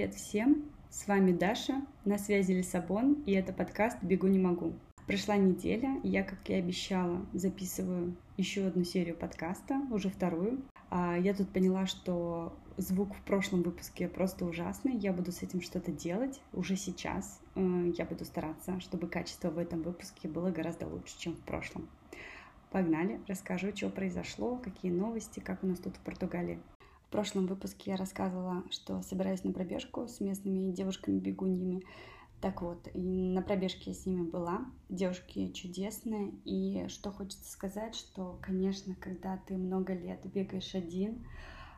Привет всем! С вами Даша, на связи Лиссабон, и это подкаст «Бегу не могу». Прошла неделя, я, как и обещала, записываю еще одну серию подкаста, уже вторую. А я тут поняла, что звук в прошлом выпуске просто ужасный, я буду с этим что-то делать уже сейчас. Э, я буду стараться, чтобы качество в этом выпуске было гораздо лучше, чем в прошлом. Погнали, расскажу, что произошло, какие новости, как у нас тут в Португалии. В прошлом выпуске я рассказывала, что собираюсь на пробежку с местными девушками-бегуньями. Так вот, и на пробежке я с ними была. Девушки чудесные. И что хочется сказать, что, конечно, когда ты много лет бегаешь один,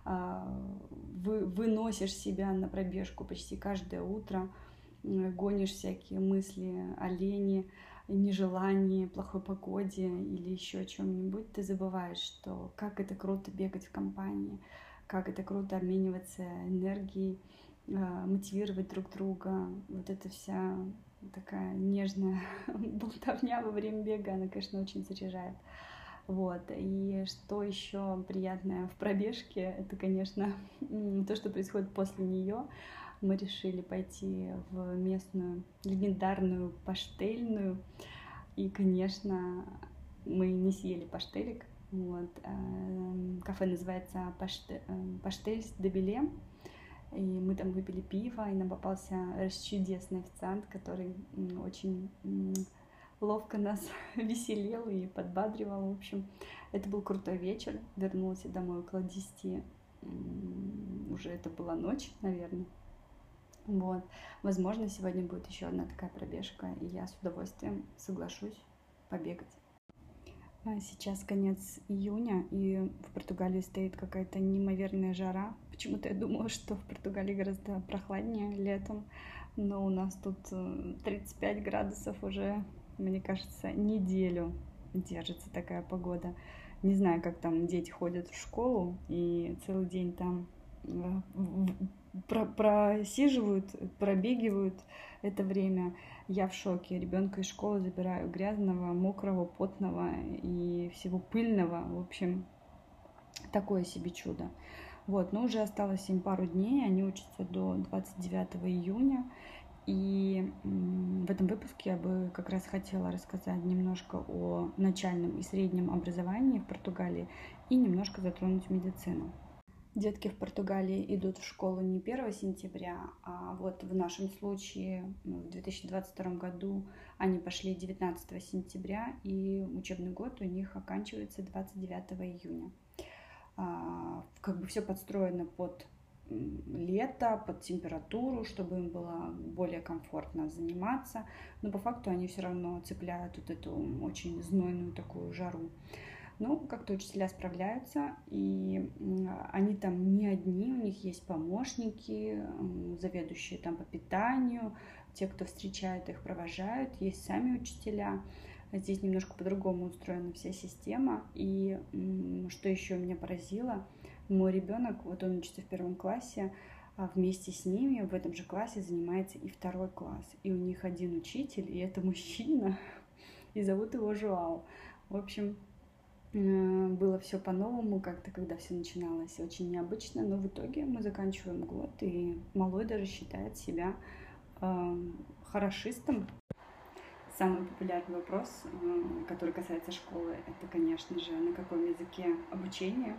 а, вы, выносишь себя на пробежку почти каждое утро, гонишь всякие мысли о лени, нежелании, плохой погоде или еще о чем-нибудь, ты забываешь, что как это круто бегать в компании, как это круто обмениваться энергией, а, мотивировать друг друга. Вот эта вся такая нежная болтовня во время бега, она, конечно, очень заряжает. Вот. И что еще приятное в пробежке, это, конечно, то, что происходит после нее. Мы решили пойти в местную легендарную паштельную. И, конечно, мы не съели паштелик, вот. Эм, кафе называется Паштель де Беле. И мы там выпили пиво, и нам попался чудесный официант, который очень ловко нас веселил и подбадривал. В общем, это был крутой вечер. Вернулась домой около 10. Уже это была ночь, наверное. Вот. Возможно, сегодня будет еще одна такая пробежка, и я с удовольствием соглашусь побегать. А сейчас конец июня, и в Португалии стоит какая-то неимоверная жара. Почему-то я думала, что в Португалии гораздо прохладнее летом, но у нас тут 35 э, градусов уже, мне кажется, неделю держится такая погода. Не знаю, как там дети ходят в школу и целый день там про просиживают, пробегивают это время. Я в шоке. Ребенка из школы забираю грязного, мокрого, потного и всего пыльного. В общем, такое себе чудо. Вот, но уже осталось им пару дней, они учатся до 29 июня. И в этом выпуске я бы как раз хотела рассказать немножко о начальном и среднем образовании в Португалии и немножко затронуть медицину. Детки в Португалии идут в школу не 1 сентября, а вот в нашем случае ну, в 2022 году они пошли 19 сентября, и учебный год у них оканчивается 29 июня. А, как бы все подстроено под лето, под температуру, чтобы им было более комфортно заниматься, но по факту они все равно цепляют вот эту очень знойную такую жару. Ну, как-то учителя справляются, и они там не одни, у них есть помощники, заведующие там по питанию, те, кто встречает их, провожают, есть сами учителя. Здесь немножко по-другому устроена вся система. И что еще меня поразило, мой ребенок, вот он учится в первом классе, а вместе с ними в этом же классе занимается и второй класс. И у них один учитель, и это мужчина, и зовут его Жуау. В общем, было все по-новому, как-то, когда все начиналось, очень необычно, но в итоге мы заканчиваем год, и малой даже считает себя э, хорошистом. Самый популярный вопрос, э, который касается школы, это, конечно же, на каком языке обучение.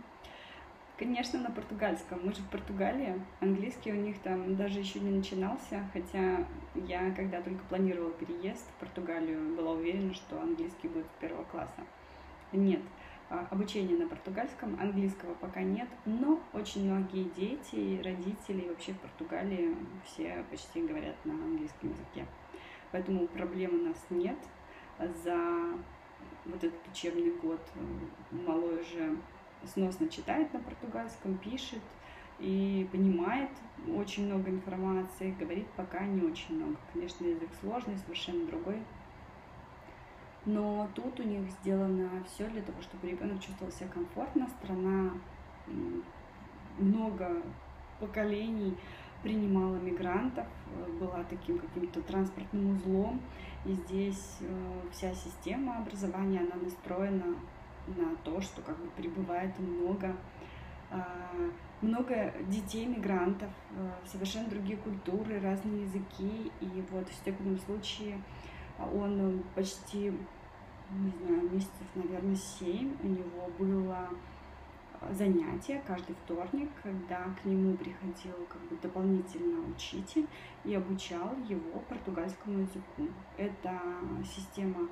Конечно, на португальском. Мы же в Португалии. Английский у них там даже еще не начинался, хотя я, когда только планировала переезд в Португалию, была уверена, что английский будет с первого класса. Нет, обучения на португальском, английского пока нет, но очень многие дети и родители вообще в Португалии все почти говорят на английском языке. Поэтому проблем у нас нет. За вот этот учебный год малой уже сносно читает на португальском, пишет и понимает очень много информации, говорит пока не очень много. Конечно, язык сложный, совершенно другой, но тут у них сделано все для того, чтобы ребенок чувствовал себя комфортно. Страна много поколений принимала мигрантов, э, была таким каким-то транспортным узлом. И здесь э, вся система образования, она настроена на то, что как бы прибывает много много детей мигрантов, совершенно другие культуры, разные языки. И вот в степенном случае он почти, наверное, семь у него было занятия каждый вторник, когда к нему приходил как бы дополнительно учитель и обучал его португальскому языку. Эта система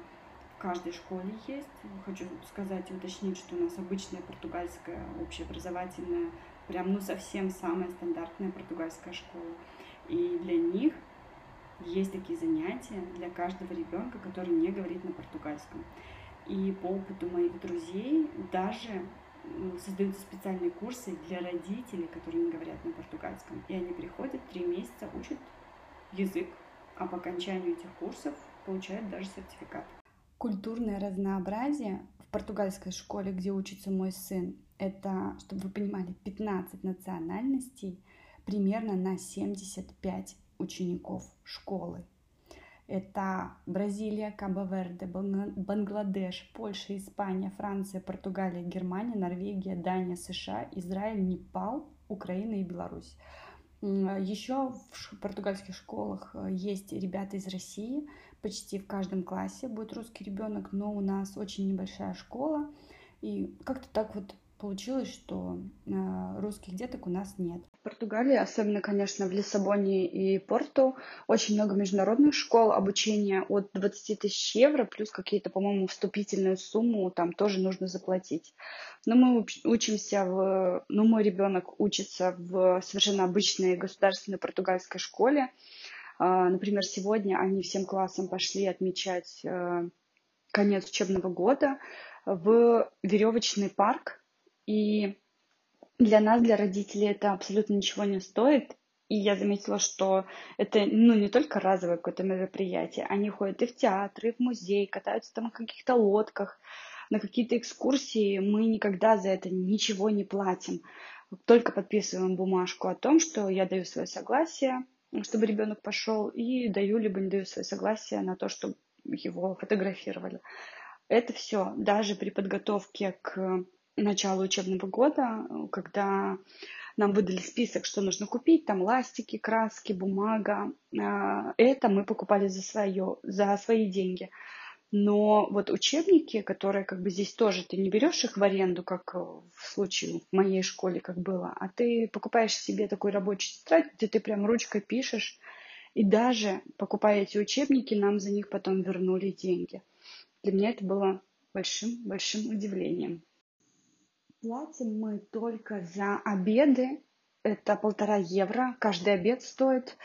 в каждой школе есть. Хочу сказать и уточнить, что у нас обычная португальская общеобразовательная, прям ну совсем самая стандартная португальская школа. И для них есть такие занятия для каждого ребенка, который не говорит на португальском. И по опыту моих друзей даже создаются специальные курсы для родителей, которые не говорят на португальском. И они приходят, три месяца учат язык, а по окончанию этих курсов получают даже сертификат. Культурное разнообразие в португальской школе, где учится мой сын, это, чтобы вы понимали, 15 национальностей, примерно на 75 учеников школы. Это Бразилия, Кабо-Верде, Бангладеш, Польша, Испания, Франция, Португалия, Германия, Норвегия, Дания, США, Израиль, Непал, Украина и Беларусь. Еще в португальских школах э, есть ребята из России. Почти в каждом классе будет русский ребенок, но у нас очень небольшая школа. И как-то так вот получилось, что э, русских деток у нас нет. В Португалии, особенно, конечно, в Лиссабоне и Порту, очень много международных школ, обучения от 20 тысяч евро, плюс какие-то, по-моему, вступительную сумму там тоже нужно заплатить. Но мы учимся в... Ну, мой ребенок учится в совершенно обычной государственной португальской школе. А, например, сегодня они всем классом пошли отмечать э, конец учебного года в веревочный парк и для нас, для родителей, это абсолютно ничего не стоит. И я заметила, что это ну, не только разовое какое-то мероприятие. Они ходят и в театры, и в музей, катаются там на каких-то лодках, на какие-то экскурсии. Мы никогда за это ничего не платим. Только подписываем бумажку о том, что я даю свое согласие, чтобы ребенок пошел, и даю либо не даю свое согласие на то, чтобы его фотографировали. Это все даже при подготовке к начала учебного года, когда нам выдали список, что нужно купить, там ластики, краски, бумага. А, это мы покупали за, свое, за свои деньги. Но вот учебники, которые как бы здесь тоже, ты не берешь их в аренду, как в случае в моей школе, как было, а ты покупаешь себе такой рабочий тетрадь, где ты прям ручкой пишешь, и даже покупая эти учебники, нам за них потом вернули деньги. Для меня это было большим-большим удивлением. Платим мы только за обеды. Это полтора евро. Каждый обед стоит.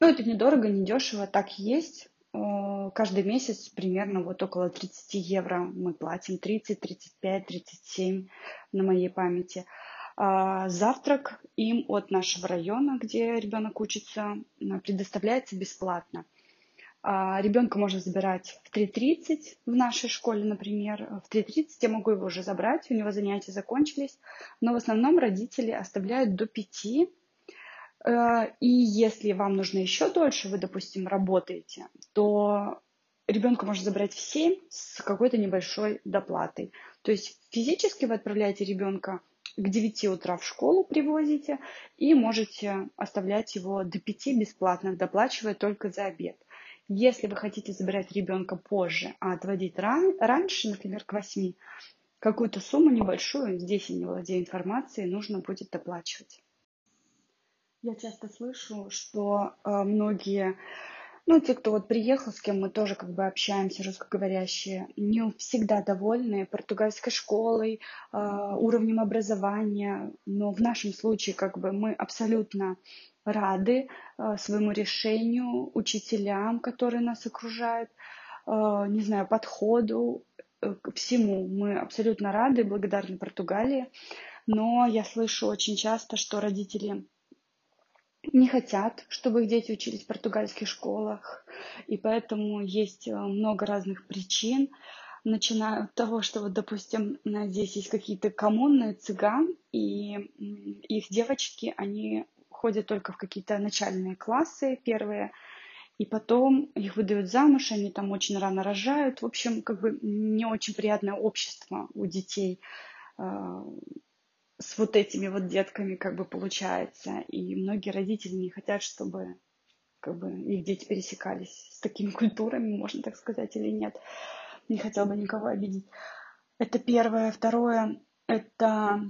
Ну, это недорого, недешево. Так есть. Э, каждый месяц примерно вот около 30 евро мы платим. 30, 35, 37 на моей памяти. А завтрак им от нашего района, где ребенок учится, предоставляется бесплатно. А, Ребенка можно забирать в 3.30 в нашей школе, например. В 3.30 я могу его уже забрать, у него занятия закончились. Но в основном родители оставляют до 5. Э, и если вам нужно еще дольше, вы, допустим, работаете, то ребенка можно забрать в 7 с какой-то небольшой доплатой. То есть физически вы отправляете ребенка к 9 утра в школу привозите и можете оставлять его до 5 бесплатно, доплачивая только за обед. Если вы хотите забирать ребенка позже, а отводить ран, раньше, например, к 8, какую-то сумму небольшую, здесь я не владею информацией, нужно будет доплачивать. Я часто слышу, что э, многие, ну, те, кто вот приехал, с кем мы тоже как бы общаемся, русскоговорящие, не всегда довольны португальской школой, э, уровнем образования, но в нашем случае как бы мы абсолютно рады э, своему решению, учителям, которые нас окружают, э, не знаю, подходу э, к всему. Мы абсолютно рады, благодарны Португалии, но я слышу очень часто, что родители не хотят, чтобы их дети учились в португальских школах, и поэтому есть много разных причин, начиная от того, что вот, допустим, здесь есть какие-то коммуны цыган, и их девочки, они ходят только в какие-то начальные классы первые, и потом их выдают замуж, они там очень рано рожают. В общем, как бы не очень приятное общество у детей. А, с вот этими вот детками как бы получается. И многие родители не хотят, чтобы как бы их дети пересекались с такими культурами, можно так сказать, или нет. Не хотел бы никого обидеть. Это первое. Второе, это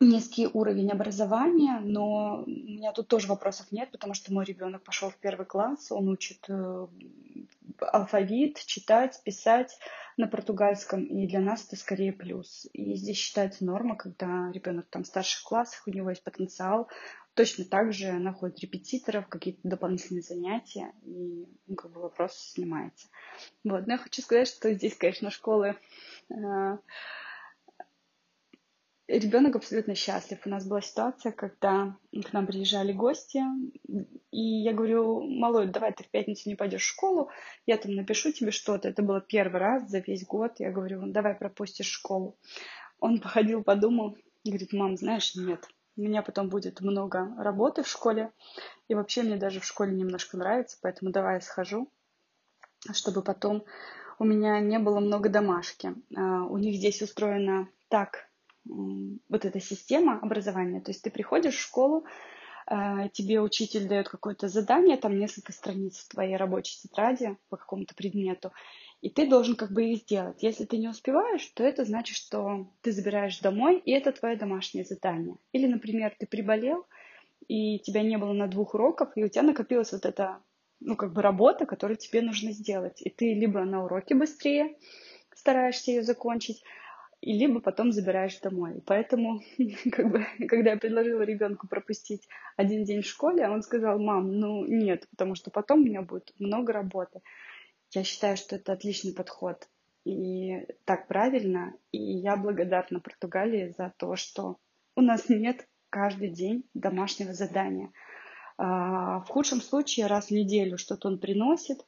низкий уровень образования, но у меня тут тоже вопросов нет, потому что мой ребенок пошел в первый класс, он учит э, алфавит, читать, писать на португальском, и для нас это скорее плюс. И здесь считается норма, когда ребенок там в старших классах, у него есть потенциал, точно так же находит репетиторов, какие-то дополнительные занятия, и ну, как бы вопрос снимается. Вот. Но я хочу сказать, что здесь, конечно, школы э, ребенок абсолютно счастлив. У нас была ситуация, когда к нам приезжали гости, и я говорю, малой, давай ты в пятницу не пойдешь в школу, я там напишу тебе что-то. Это было первый раз за весь год. Я говорю, давай пропустишь школу. Он походил, подумал, говорит, мам, знаешь, нет, у меня потом будет много работы в школе, и вообще мне даже в школе немножко нравится, поэтому давай я схожу, чтобы потом у меня не было много домашки. А, у них здесь устроено так, вот эта система образования. То есть ты приходишь в школу, а, тебе учитель дает какое-то задание, там несколько страниц в твоей рабочей тетради по какому-то предмету, и ты должен как бы их сделать. Если ты не успеваешь, то это значит, что ты забираешь домой, и это твое домашнее задание. Или, например, ты приболел, и тебя не было на двух уроках, и у тебя накопилась вот эта, ну, как бы работа, которую тебе нужно сделать. И ты либо на уроке быстрее стараешься ее закончить, и либо потом забираешь домой. Поэтому, как бы, когда я предложила ребенку пропустить один день в школе, он сказал, мам, ну нет, потому что потом у меня будет много работы. Я считаю, что это отличный подход. И так правильно. И я благодарна Португалии за то, что у нас нет каждый день домашнего задания. А, в худшем случае раз в неделю что-то он приносит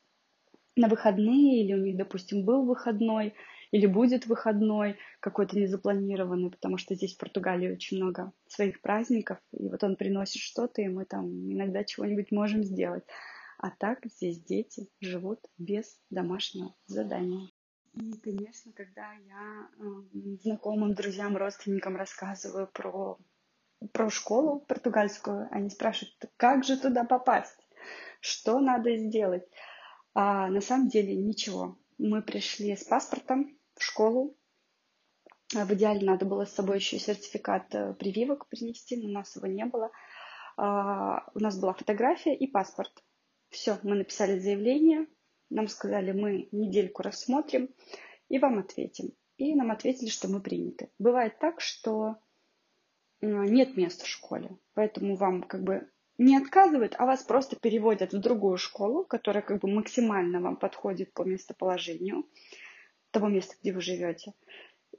на выходные, или у них, допустим, был выходной, или будет выходной какой-то незапланированный, потому что здесь в Португалии очень много своих праздников, и вот он приносит что-то, и мы там иногда чего-нибудь можем сделать. А так здесь дети живут без домашнего задания. И, конечно, когда я э, знакомым, друзьям, родственникам рассказываю про, про школу португальскую, они спрашивают, как же туда попасть? Что надо сделать? А на самом деле ничего. Мы пришли с паспортом, в школу. А в идеале надо было с собой еще сертификат э, прививок принести, но у нас его не было. А, у нас была фотография и паспорт. Все, мы написали заявление, нам сказали, мы недельку рассмотрим и вам ответим. И нам ответили, что мы приняты. Бывает так, что нет места в школе, поэтому вам как бы не отказывают, а вас просто переводят в другую школу, которая как бы максимально вам подходит по местоположению того места, где вы живете.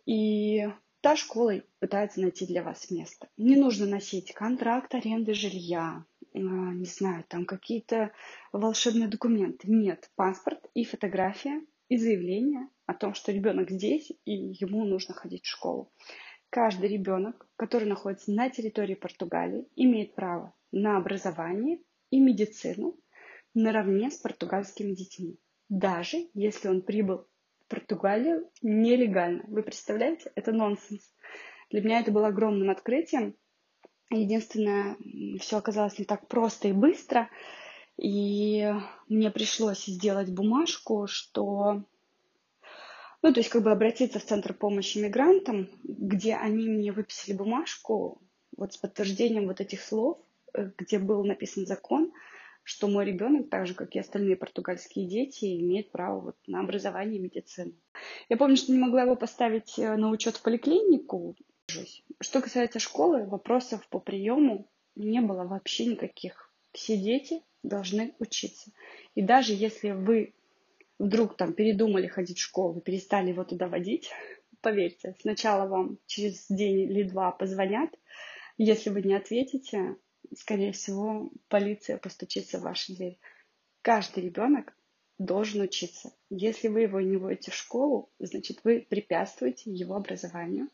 И та школа пытается найти для вас место. Не нужно носить контракт аренды жилья, а, не знаю, там какие-то волшебные документы. Нет, паспорт и фотография и заявление о том, что ребенок здесь и ему нужно ходить в школу. Каждый ребенок, который находится на территории Португалии, имеет право на образование и медицину наравне с португальскими детьми, даже если он прибыл Португалию нелегально. Вы представляете? Это нонсенс. Для меня это было огромным открытием. Единственное, все оказалось не так просто и быстро. И мне пришлось сделать бумажку, что... Ну, то есть как бы обратиться в Центр помощи мигрантам, где они мне выписали бумажку вот с подтверждением вот этих слов, э, где был написан закон, что мой ребенок, так же как и остальные португальские дети, имеет право вот на образование и медицину. Я помню, что не могла его поставить э, на учет в поликлинику. Что касается школы, вопросов по приему не было вообще никаких. Все дети должны учиться. И даже если вы вдруг там передумали ходить в школу, перестали его туда водить, поверьте, сначала вам через день или два позвонят, если вы не ответите, скорее всего, полиция постучится в вашу дверь. Каждый ребенок должен учиться. Если вы его не вводите в школу, значит, вы препятствуете его образованию,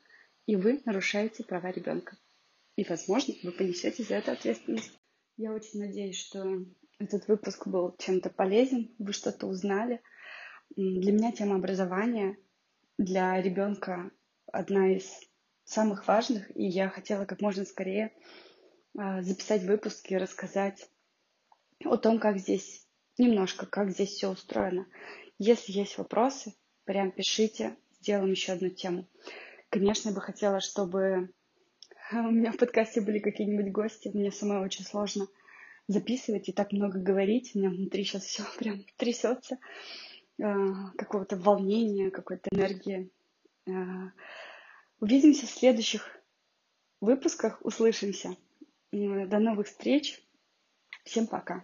и вы нарушаете права ребенка. И, возможно, вы понесете за это ответственность. Я очень надеюсь, что этот выпуск был чем-то полезен, вы что-то узнали. Для меня тема образования для ребенка одна из самых важных, и я хотела как можно скорее записать выпуски, рассказать о том, как здесь, немножко, как здесь все устроено. Если есть вопросы, прям пишите, сделаем еще одну тему. Конечно, я бы хотела, чтобы у меня в подкасте были какие-нибудь гости. Мне самой очень сложно записывать и так много говорить. У меня внутри сейчас все прям трясется. А, какого-то волнения, какой-то энергии. А, увидимся в следующих выпусках, услышимся. До новых встреч. Всем пока.